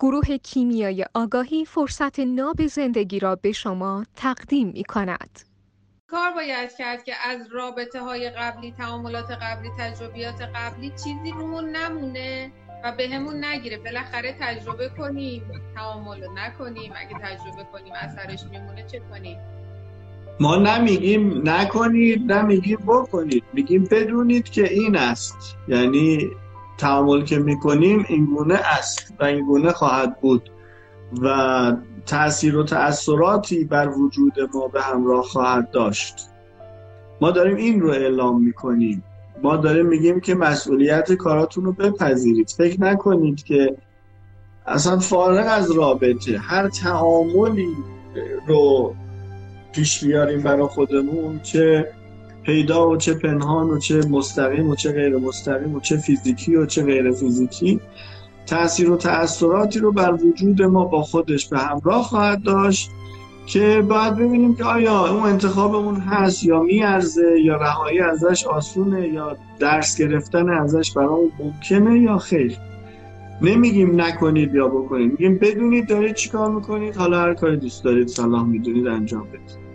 گروه کیمیای آگاهی فرصت ناب زندگی را به شما تقدیم می کند. کار باید کرد که از رابطه های قبلی تعاملات قبلی تجربیات قبلی چیزی رومون نمونه و بهمون نگیره. بالاخره تجربه کنیم تعامل نکنیم. اگه تجربه کنیم اثرش میمونه چه کنیم؟ ما نمیگیم نکنید نمیگیم بکنید. میگیم بدونید که این است. یعنی تعامل که می‌کنیم اینگونه است و اینگونه خواهد بود و تاثیر و تأثیراتی بر وجود ما به همراه خواهد داشت. ما داریم این رو اعلام می‌کنیم. ما داریم میگیم که مسئولیت کاراتون رو بپذیرید. فکر نکنید که اصلا فارغ از رابطه هر تعاملی رو پیش بیاریم برای خودمون چه پیدا و چه پنهان و چه مستقیم و چه غیر مستقیم و چه فیزیکی و چه غیر فیزیکی تاثیر و تأثیراتی رو بر وجود ما با خودش به همراه خواهد داشت که باید ببینیم که آیا اون انتخابمون هست یا میارزه یا رهایی ازش آسونه یا درس گرفتن ازش برای ممکنه یا خیر. نمیگیم نکنید یا بکنید میگیم بدونید دارید چیکار می‌کنید حالا هر کاری دوست دارید صلاح می‌دونید انجام بدید.